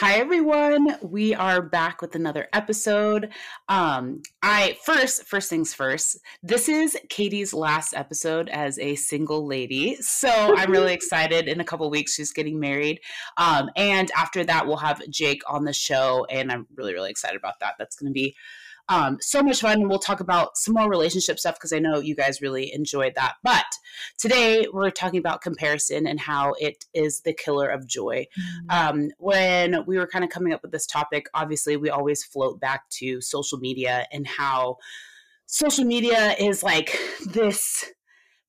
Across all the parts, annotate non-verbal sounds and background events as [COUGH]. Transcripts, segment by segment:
Hi everyone. We are back with another episode. Um I first first things first. This is Katie's last episode as a single lady. So I'm really [LAUGHS] excited. In a couple weeks she's getting married. Um and after that we'll have Jake on the show and I'm really really excited about that. That's going to be um, so much fun. We'll talk about some more relationship stuff because I know you guys really enjoyed that. But today we're talking about comparison and how it is the killer of joy. Mm-hmm. Um, when we were kind of coming up with this topic, obviously we always float back to social media and how social media is like this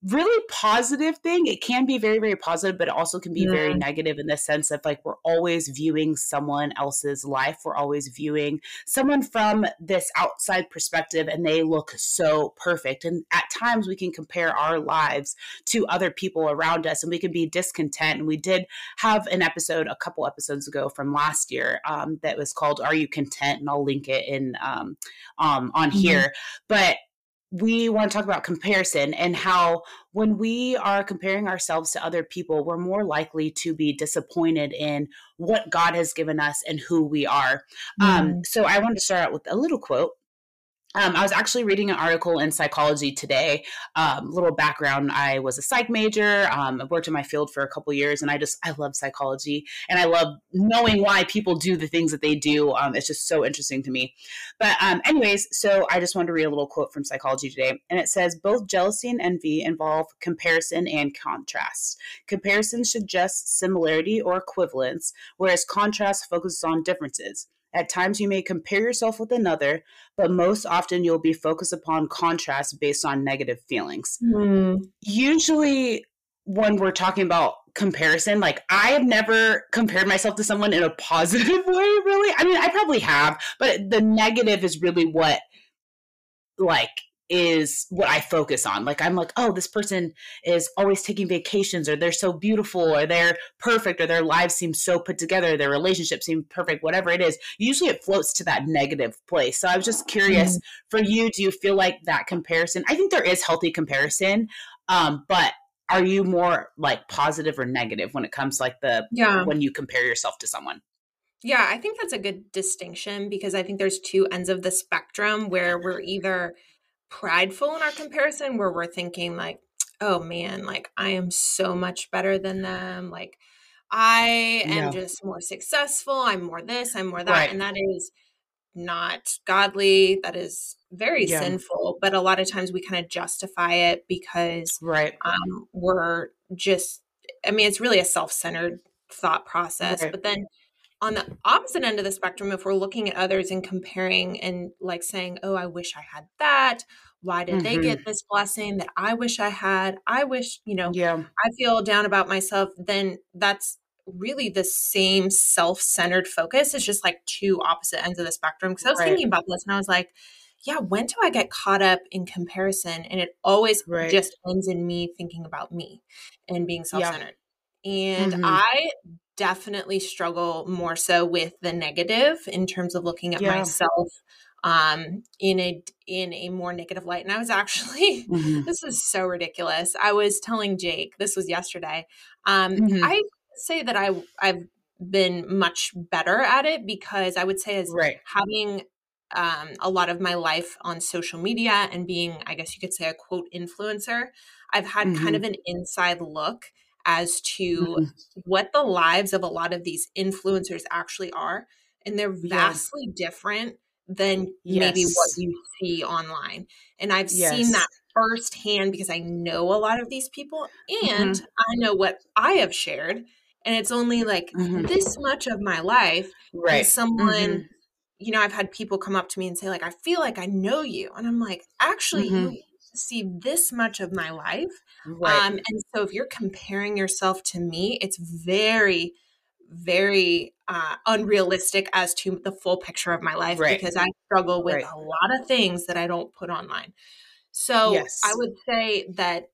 really positive thing. It can be very, very positive, but it also can be yeah. very negative in the sense of like we're always viewing someone else's life. We're always viewing someone from this outside perspective and they look so perfect. And at times we can compare our lives to other people around us and we can be discontent. And we did have an episode a couple episodes ago from last year um, that was called Are You Content? And I'll link it in um, um, on mm-hmm. here. But we want to talk about comparison and how when we are comparing ourselves to other people, we're more likely to be disappointed in what God has given us and who we are. Mm. Um, so I wanted to start out with a little quote um, I was actually reading an article in psychology today. Um, little background: I was a psych major. Um, I worked in my field for a couple years, and I just I love psychology, and I love knowing why people do the things that they do. Um, it's just so interesting to me. But, um, anyways, so I just wanted to read a little quote from psychology today, and it says both jealousy and envy involve comparison and contrast. Comparison suggests similarity or equivalence, whereas contrast focuses on differences. At times, you may compare yourself with another, but most often you'll be focused upon contrast based on negative feelings. Mm. Usually, when we're talking about comparison, like I have never compared myself to someone in a positive [LAUGHS] way, really. I mean, I probably have, but the negative is really what like is what I focus on. Like I'm like, oh, this person is always taking vacations or they're so beautiful or they're perfect or their lives seem so put together, their relationships seem perfect, whatever it is. Usually it floats to that negative place. So I was just curious mm-hmm. for you, do you feel like that comparison? I think there is healthy comparison. Um, but are you more like positive or negative when it comes to like the yeah. when you compare yourself to someone? Yeah, I think that's a good distinction because I think there's two ends of the spectrum where we're either prideful in our comparison where we're thinking like oh man like i am so much better than them like i am just more successful i'm more this i'm more that right. and that is not godly that is very yeah. sinful but a lot of times we kind of justify it because right um, we're just i mean it's really a self-centered thought process right. but then on the opposite end of the spectrum, if we're looking at others and comparing and like saying, oh, I wish I had that. Why did mm-hmm. they get this blessing that I wish I had? I wish, you know, yeah. I feel down about myself. Then that's really the same self centered focus. It's just like two opposite ends of the spectrum. Because I was right. thinking about this and I was like, yeah, when do I get caught up in comparison? And it always right. just ends in me thinking about me and being self centered. Yeah. And mm-hmm. I definitely struggle more so with the negative in terms of looking at yeah. myself um in a in a more negative light and i was [LAUGHS] actually mm-hmm. this is so ridiculous i was telling jake this was yesterday um mm-hmm. i say that i i've been much better at it because i would say as right. having um, a lot of my life on social media and being i guess you could say a quote influencer i've had mm-hmm. kind of an inside look as to mm-hmm. what the lives of a lot of these influencers actually are. And they're vastly yeah. different than yes. maybe what you see online. And I've yes. seen that firsthand because I know a lot of these people and mm-hmm. I know what I have shared. And it's only like mm-hmm. this much of my life. Right. Someone, mm-hmm. you know, I've had people come up to me and say, like, I feel like I know you. And I'm like, actually, mm-hmm. you see this much of my life. Right. Um, and so if you're comparing yourself to me, it's very, very uh, unrealistic as to the full picture of my life right. because I struggle with right. a lot of things that I don't put online. So yes. I would say that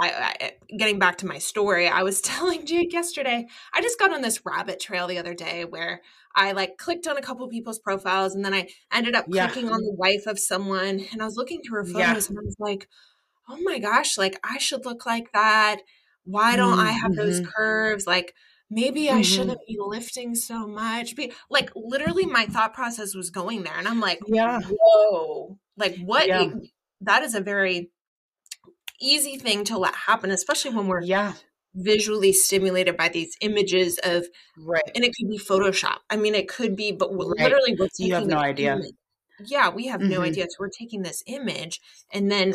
I, I, getting back to my story, I was [LAUGHS] telling Jake yesterday, I just got on this rabbit trail the other day where I like clicked on a couple people's profiles and then I ended up yeah. clicking on the wife of someone and I was looking through her photos yeah. and I was like, oh my gosh, like I should look like that. Why don't mm-hmm. I have those mm-hmm. curves? Like maybe mm-hmm. I shouldn't be lifting so much. Be, like literally my thought process was going there and I'm like, yeah. Whoa. Like what yeah. that is a very easy thing to let happen, especially when we're yeah visually stimulated by these images of right and it could be photoshop i mean it could be but right. literally we're you have no idea image. yeah we have mm-hmm. no idea so we're taking this image and then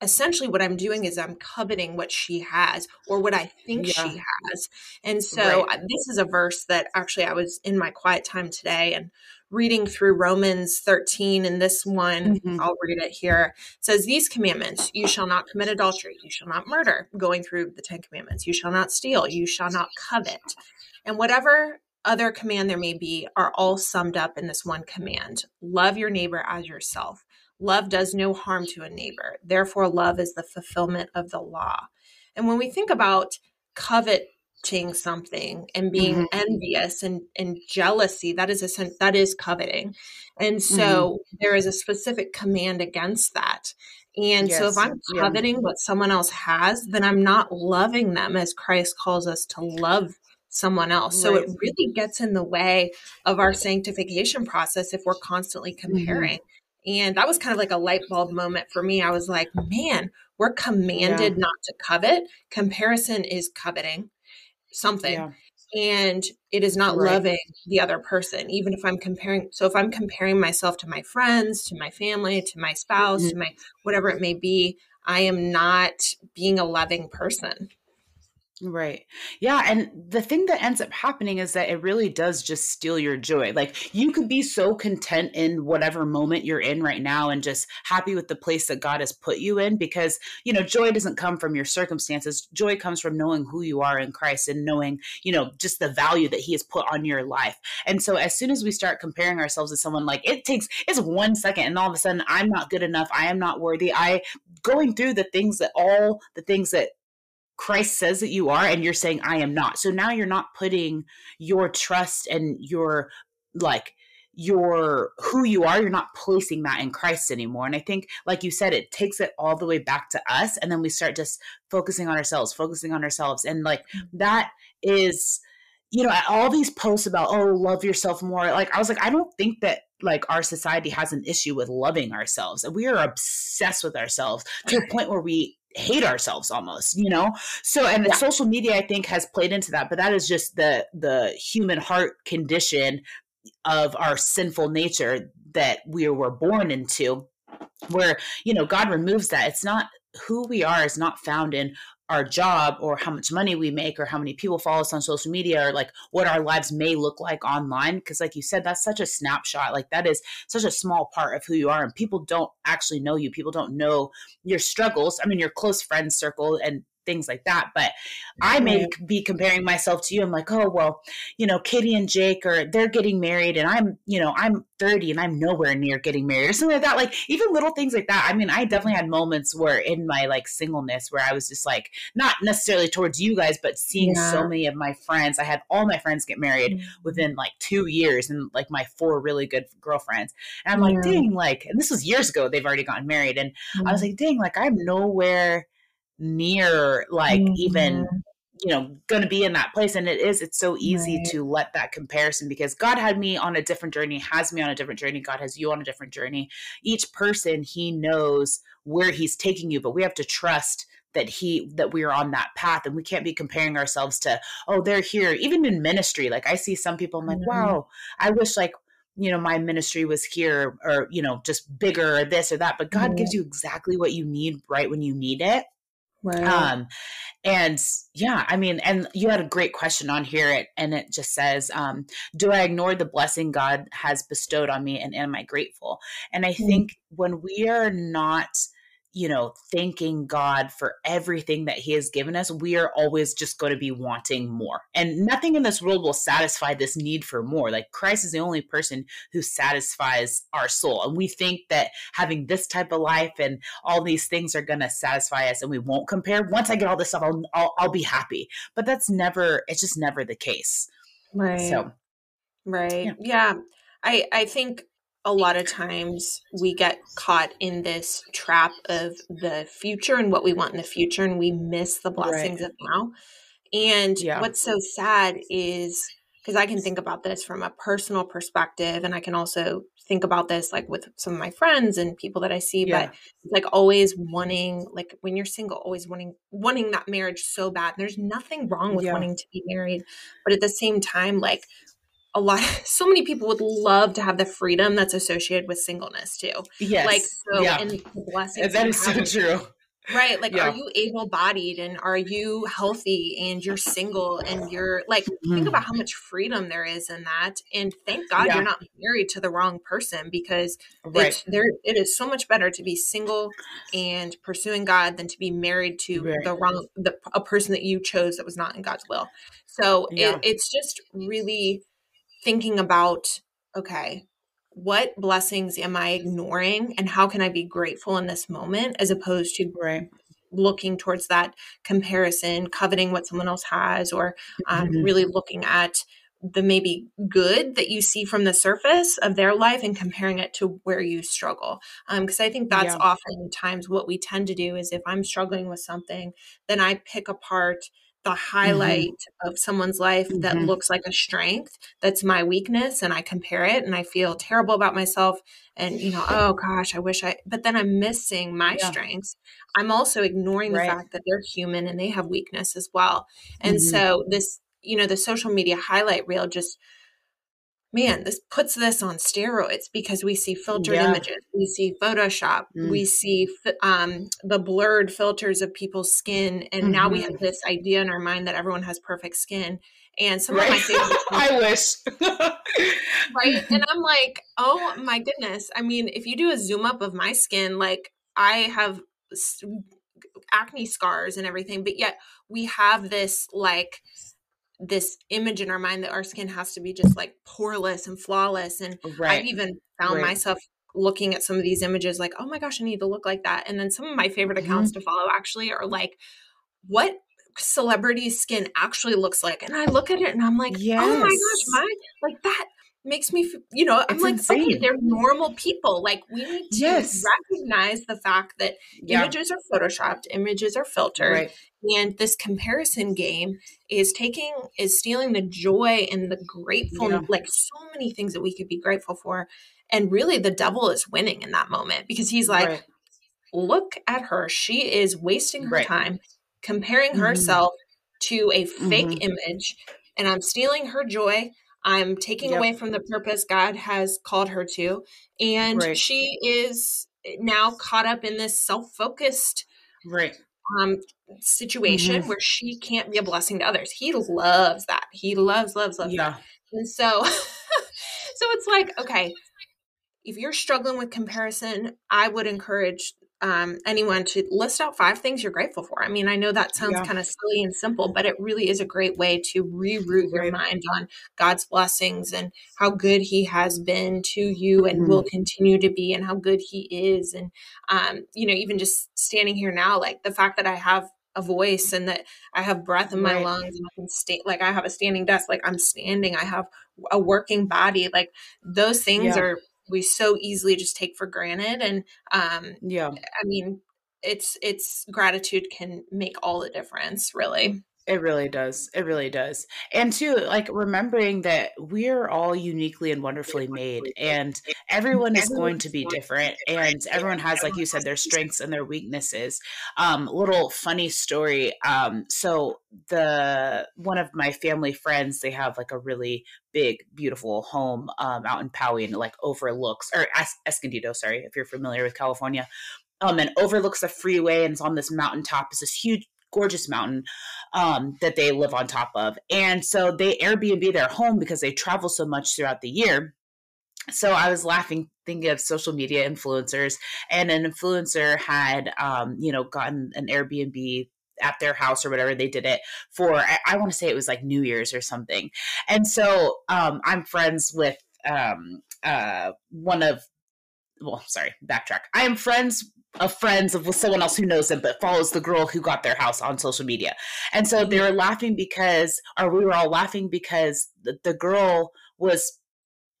essentially what I'm doing is I'm coveting what she has or what I think yeah. she has. And so right. this is a verse that actually I was in my quiet time today and reading through Romans 13 and this one mm-hmm. I'll read it here it says these commandments you shall not commit adultery you shall not murder going through the 10 commandments you shall not steal you shall not covet and whatever other command there may be are all summed up in this one command love your neighbor as yourself Love does no harm to a neighbor. Therefore, love is the fulfillment of the law. And when we think about coveting something and being mm-hmm. envious and, and jealousy, that is a sense that is coveting. And so mm-hmm. there is a specific command against that. And yes. so if I'm coveting yeah. what someone else has, then I'm not loving them as Christ calls us to love someone else. Right. So it really gets in the way of our sanctification process if we're constantly mm-hmm. comparing. Mm-hmm. And that was kind of like a light bulb moment for me. I was like, man, we're commanded yeah. not to covet. Comparison is coveting something. Yeah. And it is not right. loving the other person, even if I'm comparing. So, if I'm comparing myself to my friends, to my family, to my spouse, mm-hmm. to my whatever it may be, I am not being a loving person. Right. Yeah. And the thing that ends up happening is that it really does just steal your joy. Like you could be so content in whatever moment you're in right now and just happy with the place that God has put you in because, you know, joy doesn't come from your circumstances. Joy comes from knowing who you are in Christ and knowing, you know, just the value that He has put on your life. And so as soon as we start comparing ourselves to someone, like it takes, it's one second and all of a sudden I'm not good enough. I am not worthy. I going through the things that all the things that Christ says that you are, and you're saying, I am not. So now you're not putting your trust and your like your who you are you're not placing that in christ anymore. And i think like you said it takes it all the way back to us and then we start just focusing on ourselves focusing on ourselves. And like that is you know all these posts about oh love yourself more. Like i was like i don't think that like our society has an issue with loving ourselves. And we are obsessed with ourselves to a point where we hate ourselves almost you know so and yeah. social media i think has played into that but that is just the the human heart condition of our sinful nature that we were born into where you know god removes that it's not who we are is not found in our job or how much money we make or how many people follow us on social media or like what our lives may look like online because like you said that's such a snapshot. Like that is such a small part of who you are and people don't actually know you. People don't know your struggles. I mean your close friends circle and things like that. But I may be comparing myself to you. I'm like, oh, well, you know, Kitty and Jake are, they're getting married and I'm, you know, I'm 30 and I'm nowhere near getting married or something like that. Like even little things like that. I mean, I definitely had moments where in my like singleness where I was just like, not necessarily towards you guys, but seeing yeah. so many of my friends. I had all my friends get married mm-hmm. within like two years and like my four really good girlfriends. And I'm like, dang, like, and this was years ago, they've already gotten married. And mm-hmm. I was like, dang, like I'm nowhere near like mm-hmm. even you know going to be in that place and it is it's so easy right. to let that comparison because god had me on a different journey has me on a different journey god has you on a different journey each person he knows where he's taking you but we have to trust that he that we're on that path and we can't be comparing ourselves to oh they're here even in ministry like i see some people i'm like mm-hmm. wow i wish like you know my ministry was here or you know just bigger or this or that but god mm-hmm. gives you exactly what you need right when you need it Right. Um, and yeah, I mean, and you had a great question on here, and it just says, um, "Do I ignore the blessing God has bestowed on me, and am I grateful?" And I mm-hmm. think when we are not you know, thanking God for everything that He has given us, we are always just going to be wanting more. And nothing in this world will satisfy this need for more. Like Christ is the only person who satisfies our soul. And we think that having this type of life and all these things are going to satisfy us and we won't compare. Once I get all this stuff, I'll, I'll, I'll be happy. But that's never, it's just never the case. Right. So, right. yeah. yeah. I, I think a lot of times we get caught in this trap of the future and what we want in the future and we miss the blessings right. of now. And yeah. what's so sad is because I can think about this from a personal perspective and I can also think about this like with some of my friends and people that I see yeah. but like always wanting like when you're single always wanting wanting that marriage so bad. And there's nothing wrong with yeah. wanting to be married, but at the same time like a lot [LAUGHS] so many people would love to have the freedom that's associated with singleness too yes like so yeah. and blessings that is so true right like yeah. are you able-bodied and are you healthy and you're single and you're like mm-hmm. think about how much freedom there is in that and thank god yeah. you're not married to the wrong person because right. it's there it is so much better to be single and pursuing god than to be married to right. the wrong the, a person that you chose that was not in god's will so it, it's just really thinking about okay, what blessings am I ignoring and how can I be grateful in this moment as opposed to right. looking towards that comparison, coveting what someone else has, or um, mm-hmm. really looking at the maybe good that you see from the surface of their life and comparing it to where you struggle. Because um, I think that's yeah. oftentimes what we tend to do is if I'm struggling with something, then I pick apart the mm-hmm. highlight mm-hmm. of someone's life mm-hmm. that looks like a strength that's my weakness and I compare it and I feel terrible about myself and you know oh gosh I wish I but then I'm missing my yeah. strengths I'm also ignoring the fact that they're human and they have weakness as well and mm-hmm. so this you know the social media highlight reel just man, this puts this on steroids because we see filtered yeah. images, we see Photoshop, mm. we see um, the blurred filters of people's skin, and mm-hmm. now we have mm-hmm. this idea in our mind that everyone has perfect skin. And some right. of my favorite, [LAUGHS] I wish, right? [LAUGHS] And I'm like, oh my goodness! I mean, if you do a zoom up of my skin, like I have acne scars and everything, but yet we have this like this image in our mind that our skin has to be just like poreless and flawless. And right. I've even found right. myself looking at some of these images like, oh my gosh, I need to look like that. And then some of my favorite accounts mm-hmm. to follow actually are like, what celebrity skin actually looks like. And I look at it and I'm like, yes. oh my gosh, my like that makes me, you know, I'm it's like, insane. okay, they're normal people. Like we need to yes. recognize the fact that yeah. images are photoshopped, images are filtered, right. and this comparison game is taking is stealing the joy and the grateful, yeah. like so many things that we could be grateful for. And really, the devil is winning in that moment because he's like, right. look at her. She is wasting her right. time comparing mm-hmm. herself to a fake mm-hmm. image, and I'm stealing her joy. I'm taking yep. away from the purpose God has called her to. And right. she is now caught up in this self focused right. um, situation mm-hmm. where she can't be a blessing to others. He loves that. He loves, loves, loves yeah. that. And so, [LAUGHS] so it's like, okay, if you're struggling with comparison, I would encourage um, anyone to list out five things you're grateful for. I mean, I know that sounds yeah. kind of silly and simple, but it really is a great way to reroute your mind on God's blessings and how good He has been to you and mm-hmm. will continue to be, and how good He is. And, um, you know, even just standing here now, like the fact that I have a voice and that I have breath in my right. lungs and I can stay like I have a standing desk, like I'm standing, I have a working body, like those things yeah. are we so easily just take for granted and um yeah. I mean it's it's gratitude can make all the difference really it really does. It really does. And too, like remembering that we're all uniquely and wonderfully made, and everyone is going to be different, and everyone has, like you said, their strengths and their weaknesses. Um, little funny story. Um, so the one of my family friends, they have like a really big, beautiful home um, out in Poway, and it like overlooks or es- Escondido. Sorry, if you're familiar with California. Um, and overlooks the freeway and it's on this mountaintop. It's this huge gorgeous mountain um, that they live on top of. And so they Airbnb their home because they travel so much throughout the year. So I was laughing, thinking of social media influencers, and an influencer had, um, you know, gotten an Airbnb at their house or whatever they did it for. I, I want to say it was like New Year's or something. And so um, I'm friends with um, uh, one of well, sorry, backtrack. I am friends of friends of someone else who knows them but follows the girl who got their house on social media and so they were laughing because or we were all laughing because the, the girl was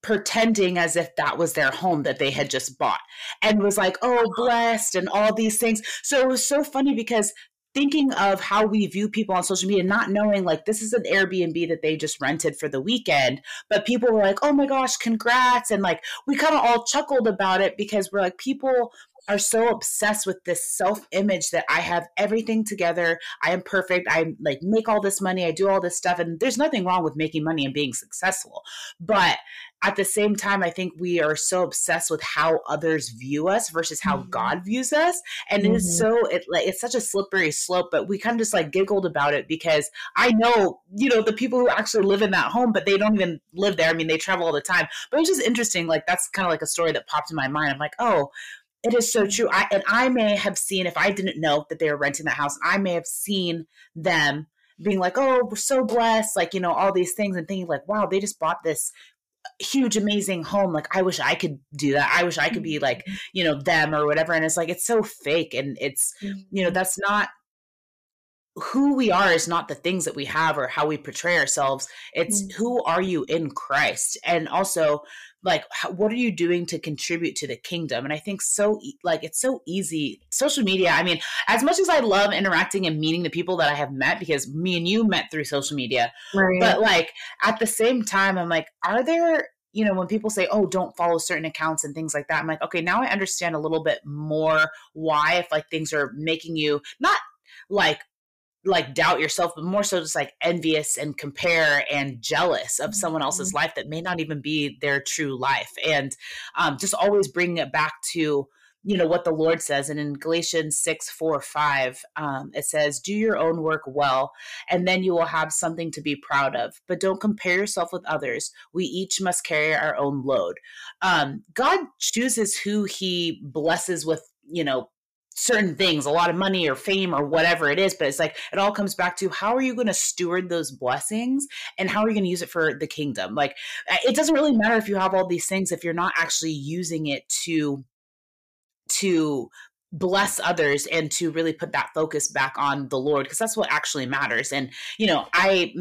pretending as if that was their home that they had just bought and was like, oh, uh-huh. blessed and all these things. So it was so funny because thinking of how we view people on social media, not knowing like this is an Airbnb that they just rented for the weekend, but people were like, oh my gosh, congrats. And like we kind of all chuckled about it because we're like, people are so obsessed with this self image that I have everything together. I am perfect. I like make all this money. I do all this stuff. And there's nothing wrong with making money and being successful. But at the same time, I think we are so obsessed with how others view us versus how mm-hmm. God views us. And mm-hmm. it is mm-hmm. so, it, like, it's such a slippery slope, but we kind of just like giggled about it because I know, you know, the people who actually live in that home, but they don't even live there. I mean, they travel all the time. But it's just interesting. Like, that's kind of like a story that popped in my mind. I'm like, oh, it is so true. I and I may have seen if I didn't know that they were renting that house, I may have seen them being like, "Oh, we're so blessed," like you know all these things, and thinking like, "Wow, they just bought this huge, amazing home. Like I wish I could do that. I wish I could be like mm-hmm. you know them or whatever." And it's like it's so fake, and it's you know mm-hmm. that's not who we are is not the things that we have or how we portray ourselves it's mm-hmm. who are you in christ and also like how, what are you doing to contribute to the kingdom and i think so like it's so easy social media i mean as much as i love interacting and meeting the people that i have met because me and you met through social media right. but like at the same time i'm like are there you know, when people say, oh, don't follow certain accounts and things like that, I'm like, okay, now I understand a little bit more why, if like things are making you not like like doubt yourself, but more so just like envious and compare and jealous of someone else's mm-hmm. life that may not even be their true life. And um, just always bringing it back to, you know, what the Lord says. And in Galatians 6, 4, 5, um, it says, Do your own work well, and then you will have something to be proud of. But don't compare yourself with others. We each must carry our own load. Um, God chooses who he blesses with, you know, certain things, a lot of money or fame or whatever it is. But it's like it all comes back to how are you going to steward those blessings and how are you going to use it for the kingdom? Like uh, it doesn't really matter if you have all these things if you're not actually using it to to bless others and to really put that focus back on the lord because that's what actually matters. And you know i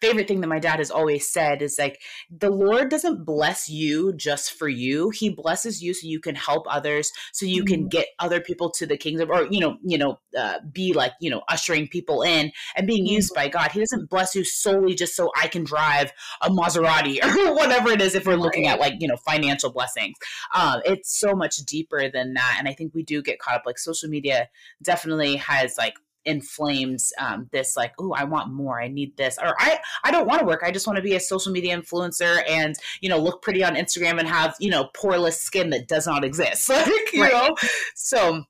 favorite thing that my dad has always said is like the lord doesn't bless you just for you. He blesses you so you can help others so you mm-hmm. can get other people to the kingdom or you know you know uh, be like you know ushering people in and being mm-hmm. used by god. He doesn't bless you solely just so i can drive a maserati [LAUGHS] or whatever it is if we're looking at like you know financial blessings. Um, it's so much deeper than that and i think we do get caught up like social media definitely has like inflamed um, this like oh i want more. I need this. Or i i don't want to work. I just want to be a social media influencer and you know look pretty on instagram and have you know poreless skin that does not exist. [LAUGHS] Like you right. know? So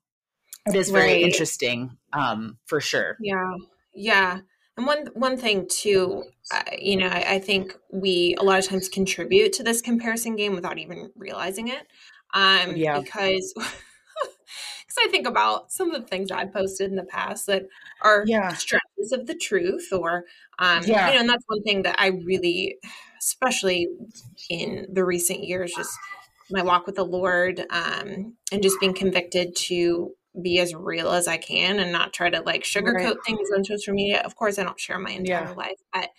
it is very right. interesting um for sure. Yeah. Yeah. And one one thing too uh, you know I, I think we a lot of times contribute to this comparison game without even realizing it um yeah. because because [LAUGHS] I think about some of the things I've posted in the past that are yeah. stretches of the truth, or um, yeah. you know, and that's one thing that I really, especially in the recent years, just my walk with the Lord, um, and just being convicted to be as real as I can and not try to like sugarcoat right. things on social media. Of course, I don't share my entire yeah. life, but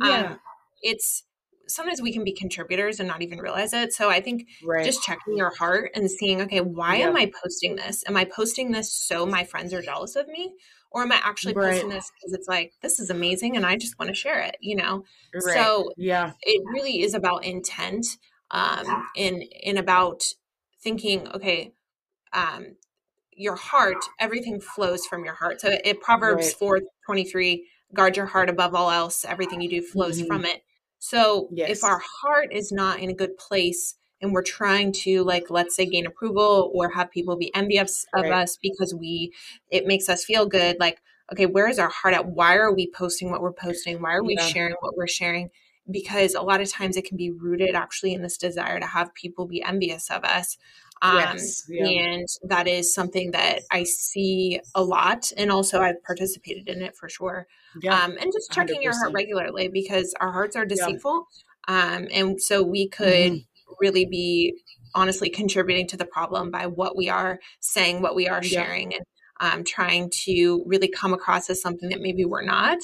um, yeah. it's sometimes we can be contributors and not even realize it. So I think right. just checking your heart and seeing, okay, why yeah. am I posting this? Am I posting this so my friends are jealous of me? Or am I actually right. posting this because it's like, this is amazing and I just want to share it, you know? Right. So yeah, it really is about intent um, and, and about thinking, okay, um, your heart, everything flows from your heart. So it Proverbs 4 23, guard your heart above all else, everything you do flows mm-hmm. from it. So yes. if our heart is not in a good place and we're trying to like let's say gain approval or have people be envious right. of us because we it makes us feel good like okay where is our heart at why are we posting what we're posting why are we yeah. sharing what we're sharing because a lot of times it can be rooted actually in this desire to have people be envious of us um, yes, yeah. And that is something that I see a lot. And also, I've participated in it for sure. Yeah, um, and just checking 100%. your heart regularly because our hearts are deceitful. Yeah. Um, and so we could mm-hmm. really be honestly contributing to the problem by what we are saying, what we are sharing, and um, trying to really come across as something that maybe we're not,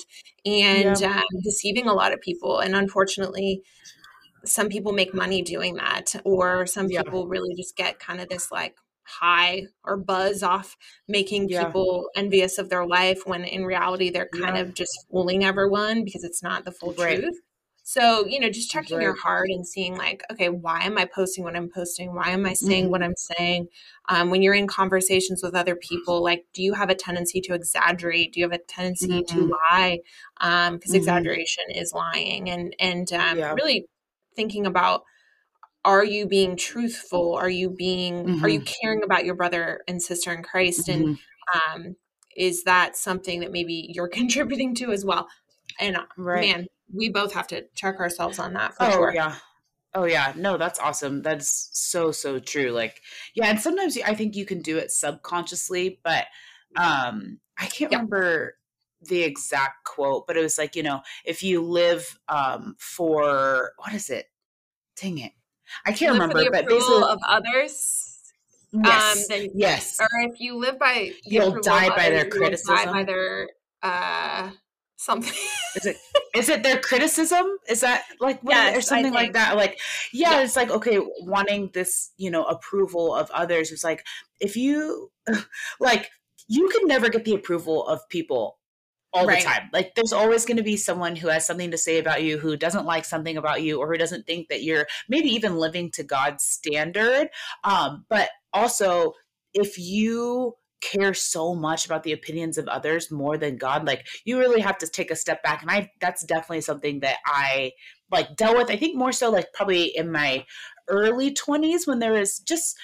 and um, deceiving a lot of people. And unfortunately, some people make money doing that or some yeah. people really just get kind of this like high or buzz off making yeah. people envious of their life when in reality they're kind yeah. of just fooling everyone because it's not the full right. truth so, you know, just checking right. your heart and seeing like, okay, why am I posting what I'm posting? Why am I saying mm-hmm. what I'm saying? Um, when you're in conversations with other people, like, do you have a tendency to exaggerate? Do you have a tendency mm-hmm. to lie? Because um, mm-hmm. exaggeration is lying, and and um, yeah. really thinking about are you being truthful? Are you being are you mm-hmm. caring about your brother and sister in Christ? And mm-hmm. um, is that something that maybe you're [LAUGHS] contributing to as well? And uh, right. man, we both have to check ourselves on that for oh, sure. Yeah. Oh yeah, no, that's awesome. That's so so true. Like, yeah, and sometimes I think you can do it subconsciously, but um I can't remember the exact quote, but it was like, you know, if you live um for what is it? Dang it. I can't remember, but basically of others. Yes. Um, then, yes. Or if you live by you'll die by others, their criticism. Die by their uh something. is it is it their criticism? Is that like what, yes, or something like that? Like yeah, yeah, it's like okay, wanting this you know approval of others. It's like if you [LAUGHS] like you can never get the approval of people all right. the time. Like there's always going to be someone who has something to say about you who doesn't like something about you or who doesn't think that you're maybe even living to God's standard. Um, but also if you care so much about the opinions of others more than God. Like you really have to take a step back. And I that's definitely something that I like dealt with. I think more so like probably in my early 20s when there was just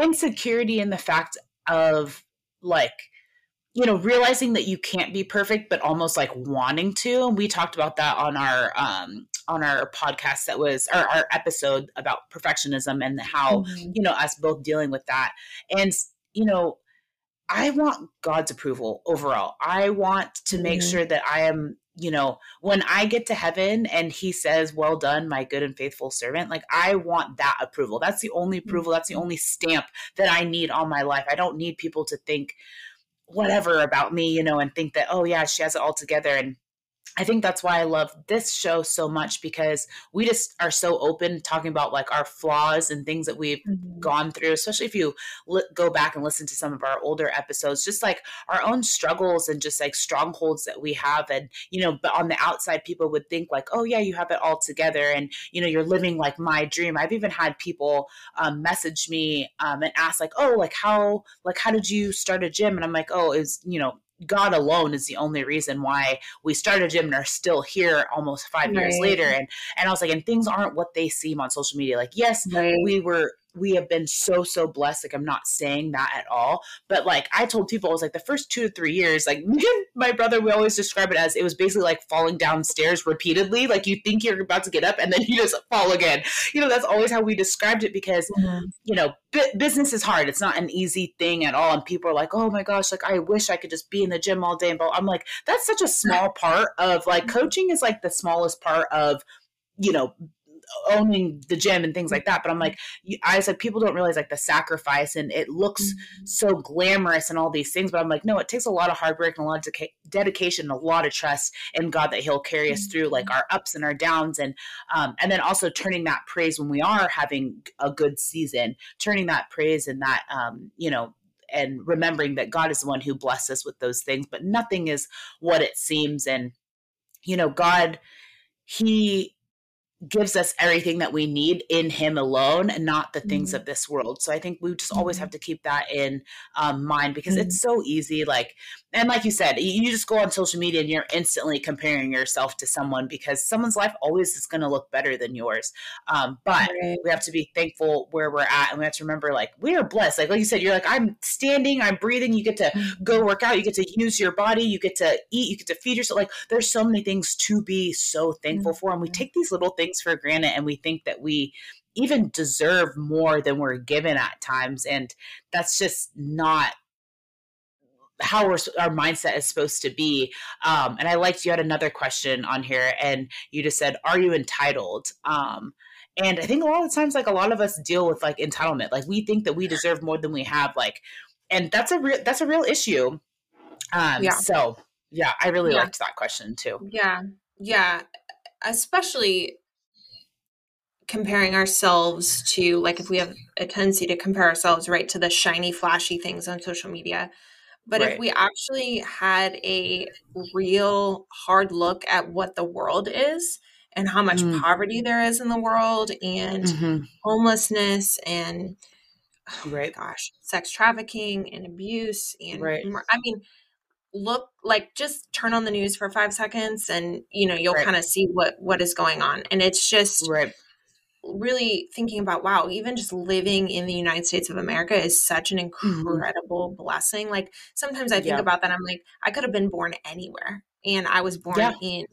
insecurity in the fact of like you know realizing that you can't be perfect but almost like wanting to and we talked about that on our um on our podcast that was our, our episode about perfectionism and how mm-hmm. you know us both dealing with that and you know I want God's approval overall. I want to make mm-hmm. sure that I am, you know, when I get to heaven and he says, Well done, my good and faithful servant, like I want that approval. That's the only approval, that's the mm-hmm. only stamp that I need on my life. I don't need people to think whatever about me, you know, and think that, oh, yeah, she has it all together. And I think that's why I love this show so much because we just are so open talking about like our flaws and things that we've mm-hmm. gone through, especially if you li- go back and listen to some of our older episodes, just like our own struggles and just like strongholds that we have. And, you know, but on the outside, people would think like, oh, yeah, you have it all together and, you know, you're living like my dream. I've even had people um, message me um, and ask like, oh, like how, like, how did you start a gym? And I'm like, oh, is, you know, God alone is the only reason why we started gym and are still here almost five right. years later. And and I was like, and things aren't what they seem on social media. Like, yes, right. we were we have been so so blessed like i'm not saying that at all but like i told people i was like the first two to three years like [LAUGHS] me and my brother we always describe it as it was basically like falling downstairs repeatedly like you think you're about to get up and then [LAUGHS] you just fall again you know that's always how we described it because mm-hmm. you know b- business is hard it's not an easy thing at all and people are like oh my gosh like i wish i could just be in the gym all day and i'm like that's such a small part of like mm-hmm. coaching is like the smallest part of you know owning the gym and things like that. But I'm like, I was like, people don't realize like the sacrifice and it looks mm-hmm. so glamorous and all these things. But I'm like, no, it takes a lot of hard work and a lot of de- dedication, and a lot of trust in God that He'll carry us through like mm-hmm. our ups and our downs, and um, and then also turning that praise when we are having a good season, turning that praise and that um, you know and remembering that God is the one who blesses us with those things, but nothing is what it seems. And, you know, God, He gives us everything that we need in him alone and not the things mm-hmm. of this world so i think we just always have mm-hmm. to keep that in um, mind because mm-hmm. it's so easy like and like you said you just go on social media and you're instantly comparing yourself to someone because someone's life always is going to look better than yours um, but right. we have to be thankful where we're at and we have to remember like we are blessed like like you said you're like i'm standing i'm breathing you get to mm-hmm. go work out you get to use your body you get to eat you get to feed yourself like there's so many things to be so thankful for and we take these little things things for granted and we think that we even deserve more than we're given at times and that's just not how our mindset is supposed to be. Um, and i liked you had another question on here and you just said are you entitled? Um, and i think a lot of times like a lot of us deal with like entitlement. Like we think that we deserve more than we have like and that's a real that's a real issue. Um yeah. so yeah i really yeah. liked that question too. Yeah. Yeah. Especially comparing ourselves to like if we have a tendency to compare ourselves right to the shiny flashy things on social media but right. if we actually had a real hard look at what the world is and how much mm. poverty there is in the world and mm-hmm. homelessness and oh right gosh sex trafficking and abuse and right. i mean look like just turn on the news for five seconds and you know you'll right. kind of see what what is going on and it's just right really thinking about wow even just living in the united states of america is such an mm-hmm. incredible mm-hmm. blessing like sometimes i think yeah. about that i'm like i could have been born anywhere and i was born yeah. in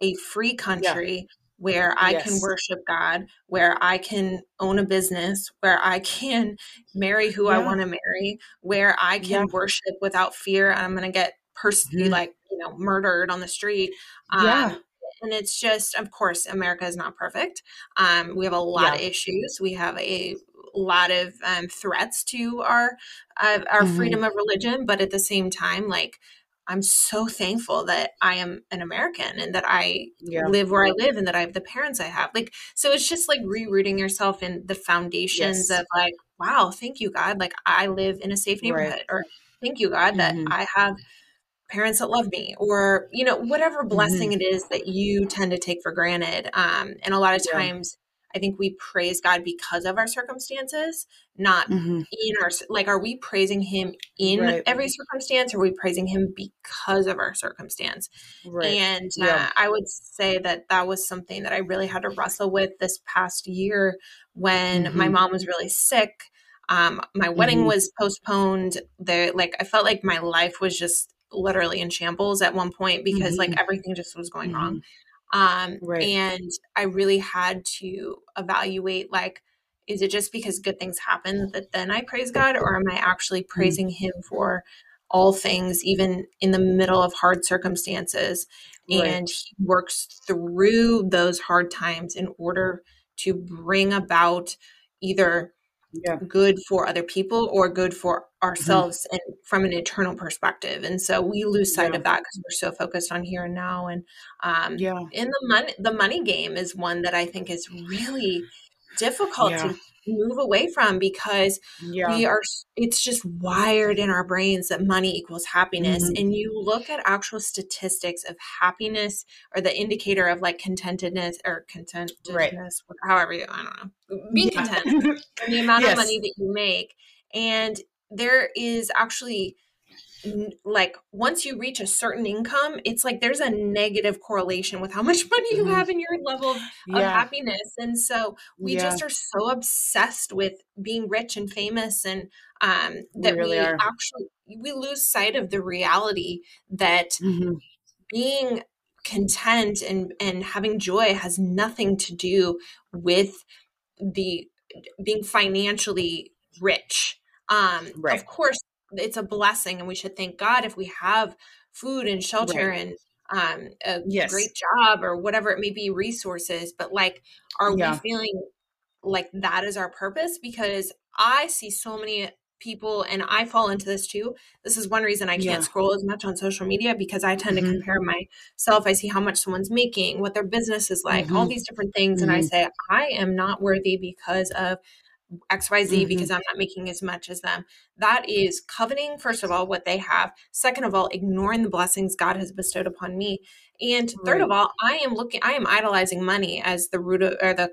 a free country yeah. where i yes. can worship god where i can own a business where i can marry who i want to marry where i can worship without fear i'm going to get personally mm-hmm. like you know murdered on the street um, yeah and it's just of course america is not perfect um, we have a lot yeah. of issues we have a lot of um, threats to our uh, our mm-hmm. freedom of religion but at the same time like i'm so thankful that i am an american and that i yeah. live where i live and that i have the parents i have like so it's just like rerouting yourself in the foundations yes. of like wow thank you god like i live in a safe neighborhood right. or thank you god that mm-hmm. i have parents that love me or you know whatever blessing mm-hmm. it is that you tend to take for granted um, and a lot of times yeah. i think we praise god because of our circumstances not mm-hmm. in our like are we praising him in right. every circumstance or are we praising him because of our circumstance right. and yeah. uh, i would say that that was something that i really had to wrestle with this past year when mm-hmm. my mom was really sick um, my wedding mm-hmm. was postponed there like i felt like my life was just literally in shambles at one point because mm-hmm. like everything just was going mm-hmm. wrong. Um, right. And I really had to evaluate like, is it just because good things happen that then I praise God, or am I actually mm-hmm. praising Him for all things, even in the middle of hard circumstances? Right. And He works through those hard times in order to bring about either yeah. good for other people or good for mm-hmm. ourselves mm-hmm. and from an eternal perspective and so we lose sight yeah. of that because we're so focused on here and now and um yeah in the money the money game is one that i think is really difficult yeah. to move away from because yeah. we are it's just wired in our brains that money equals happiness mm-hmm. and you look at actual statistics of happiness or the indicator of like contentedness or contentedness right. however you i don't know being yeah. content [LAUGHS] the amount yes. of money that you make and there is actually like once you reach a certain income it's like there's a negative correlation with how much [LAUGHS] money you mm-hmm. have in your level of, yeah. of happiness and so we yeah. just are so obsessed with being rich and famous and um that we, really we actually we lose sight of the reality that mm-hmm. being content and and having joy has nothing to do with the being financially rich um right. of course it's a blessing and we should thank God if we have food and shelter right. and um, a yes. great job or whatever it may be, resources. But like, are yeah. we feeling like that is our purpose? Because I see so many people and I fall into this too. This is one reason I can't yeah. scroll as much on social media because I tend mm-hmm. to compare myself. I see how much someone's making, what their business is like, mm-hmm. all these different things. Mm-hmm. And I mm-hmm. say, I am not worthy because of XYZ mm-hmm. because I'm not making as much as them. That is coveting, first of all, what they have. Second of all, ignoring the blessings God has bestowed upon me. And third right. of all, I am looking, I am idolizing money as the root of, or the,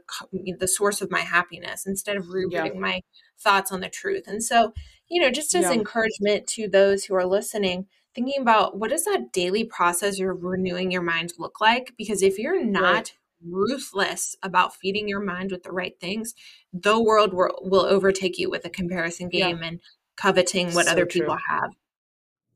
the source of my happiness instead of rooting yeah. my thoughts on the truth. And so, you know, just as yeah. encouragement to those who are listening, thinking about what does that daily process of renewing your mind look like? Because if you're not right ruthless about feeding your mind with the right things, the world will, will overtake you with a comparison game yeah. and coveting what so other people true. have.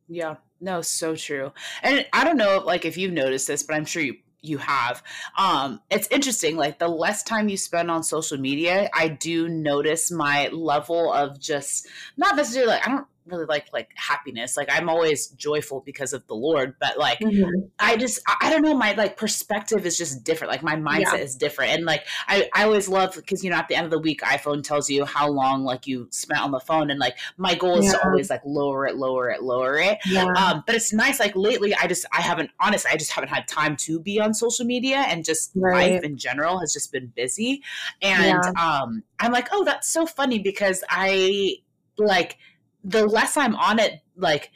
Yeah, no, so true. And I don't know, like if you've noticed this, but I'm sure you you have. Um, it's interesting. Like the less time you spend on social media, I do notice my level of just not necessarily like I don't really like like happiness. Like I'm always joyful because of the Lord, but like mm-hmm. I just I don't know my like perspective is just different. Like my mindset yeah. is different, and like I I always love because you know at the end of the week iPhone tells you how long like you spent on the phone, and like my goal is yeah. to always like lower it, lower it, lower it. Yeah. Um, but it's nice. Like lately, I just I haven't honestly I just haven't had time to be on social media, and just right. life in general has just been busy, and um I'm like oh that's so funny because I like the less I'm on it, like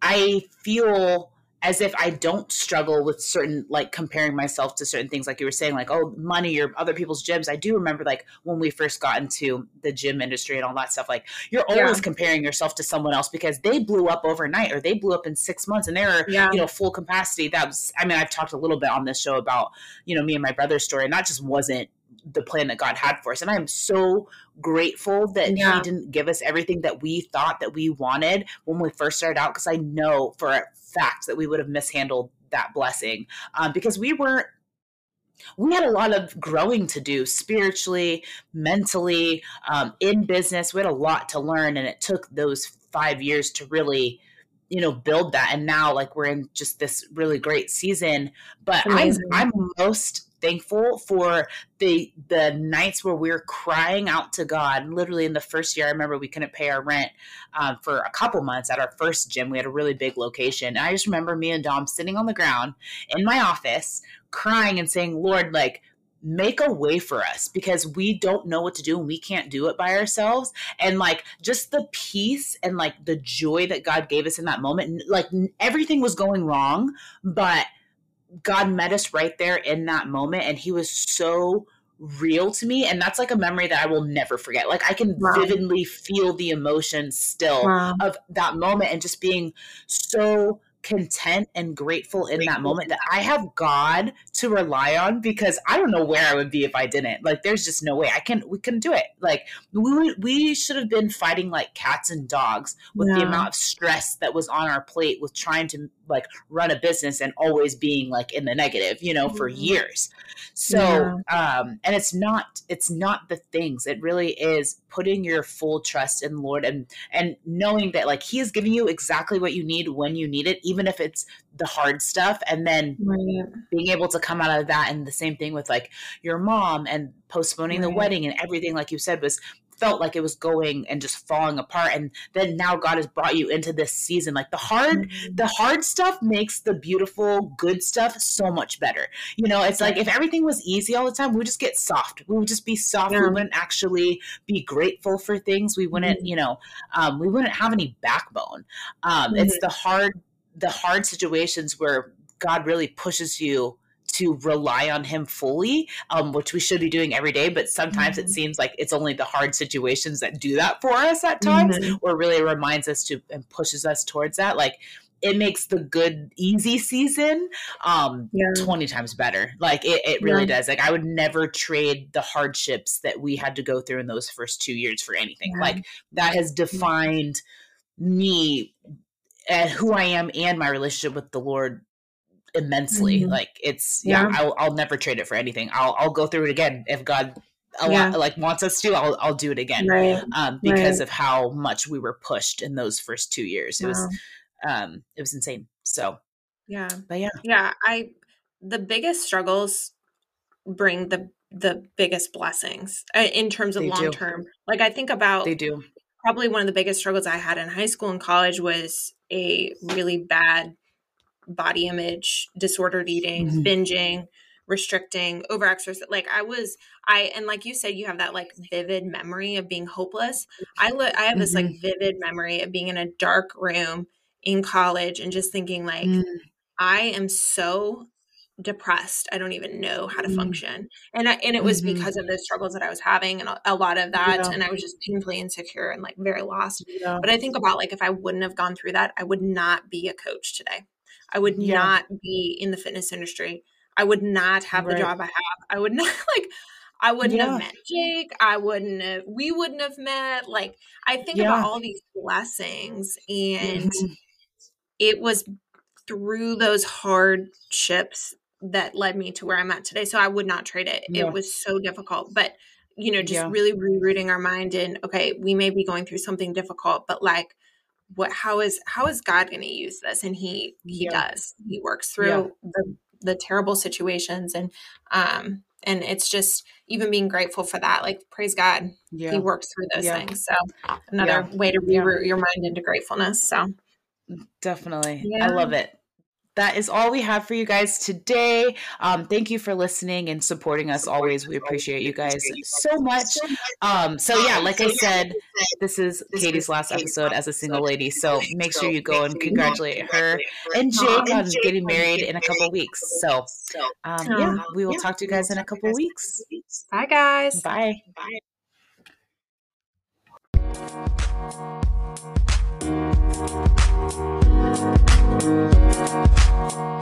I feel as if I don't struggle with certain like comparing myself to certain things like you were saying like oh money or other people's gyms I do remember like when we first got into the gym industry and all that stuff like you're always yeah. comparing yourself to someone else because they blew up overnight or they blew up in 6 months and they're yeah. you know full capacity that was I mean I've talked a little bit on this show about you know me and my brother's story and that just wasn't the plan that God had for us. And I'm so grateful that yeah. He didn't give us everything that we thought that we wanted when we first started out, because I know for a fact that we would have mishandled that blessing um, because we weren't we had a lot of growing to do spiritually, mentally, um, in business. We had a lot to learn, and it took those five years to really, you know, build that. And now, like, we're in just this really great season. But I'm I'm most thankful for the the nights where we are crying out to God. Literally in the first year, I remember we couldn't pay our rent um, for a couple months at our first gym. We had a really big location. And I just remember me and Dom sitting on the ground in my office, crying and saying, "Lord, like." make a way for us because we don't know what to do and we can't do it by ourselves and like just the peace and like the joy that god gave us in that moment like everything was going wrong but God met us right there in that moment, and He was so real to me and that's like a memory that I will never forget. Like I can wow. vividly feel the emotion still wow. of that moment and just being so content and grateful in that moment that I have God to rely on because I don't know where I would be if I didn't. Like there's just no way I can we couldn't do it. Like we we should have been fighting like cats and dogs with yeah. the amount of stress that was on our plate with trying to like run a business and always being like in the negative, you know, for years. So yeah. um and it's not it's not the things. It really is putting your full trust in Lord and and knowing that like he is giving you exactly what you need when you need it even if it's the hard stuff and then right. being able to come out of that and the same thing with like your mom and postponing right. the wedding and everything like you said was felt like it was going and just falling apart and then now god has brought you into this season like the hard mm-hmm. the hard stuff makes the beautiful good stuff so much better you know it's like if everything was easy all the time we would just get soft we would just be soft yeah. we wouldn't actually be grateful for things we wouldn't mm-hmm. you know um, we wouldn't have any backbone um, mm-hmm. it's the hard the hard situations where God really pushes you to rely on him fully, um, which we should be doing every day. But sometimes mm-hmm. it seems like it's only the hard situations that do that for us at times, mm-hmm. or really reminds us to and pushes us towards that. Like it makes the good easy season um yeah. 20 times better like it, it really yeah. does like i would never trade the hardships that we had to go through in those first two years for anything yeah. like that has defined me and who I am and my relationship with the Lord immensely. Mm-hmm. Like it's yeah, yeah I'll, I'll, never trade it for anything. I'll I'll go through it again if God yeah. like wants us to. I'll I'll do it again. Right. Um, because right. of how much we were pushed in those first two years. It wow. was um it was insane. So yeah, but yeah, yeah. I the biggest struggles bring the the biggest blessings uh, in terms of long term. Like I think about they do probably one of the biggest struggles I had in high school and college was a really bad body image, disordered eating, mm-hmm. binging, restricting, overexercise. Like I was, I and like you said, you have that like vivid memory of being hopeless. I look, I have this mm-hmm. like vivid memory of being in a dark room in college and just thinking like, mm. I am so depressed. I don't even know how to mm function. And I, and it was mm-hmm. because of the struggles that I was having and a, a lot of that yeah. and I was just painfully insecure and like very lost. Yeah. But I think about like if I wouldn't have gone through that, I would not be a coach today. I would yeah. not be in the fitness industry. I would not have right. the job I have. I would [LAUGHS] not like I wouldn't have met Jake. I wouldn't have we wouldn't have met. Like I think about all these blessings and mm-hmm. it was through those hardships that led me to where I'm at today. So I would not trade it. Yeah. It was so difficult. But, you know, just yeah. really rerouting our mind in, okay, we may be going through something difficult, but like what how is how is God going to use this? And he he yeah. does. He works through yeah. the the terrible situations and um and it's just even being grateful for that like praise god yeah. he works through those yeah. things so another way to reroute your mind into gratefulness so definitely i love it that is all we have for you guys today. Um, thank you for listening and supporting us always. We appreciate you guys so much. Um, so yeah, like I said, this is Katie's last episode as a single lady. So [LAUGHS] make sure you go and congratulate her and Jake on getting married in a couple weeks. So um, yeah, we will talk to you guys in a couple weeks. Bye guys. Bye. Bye. We'll be right.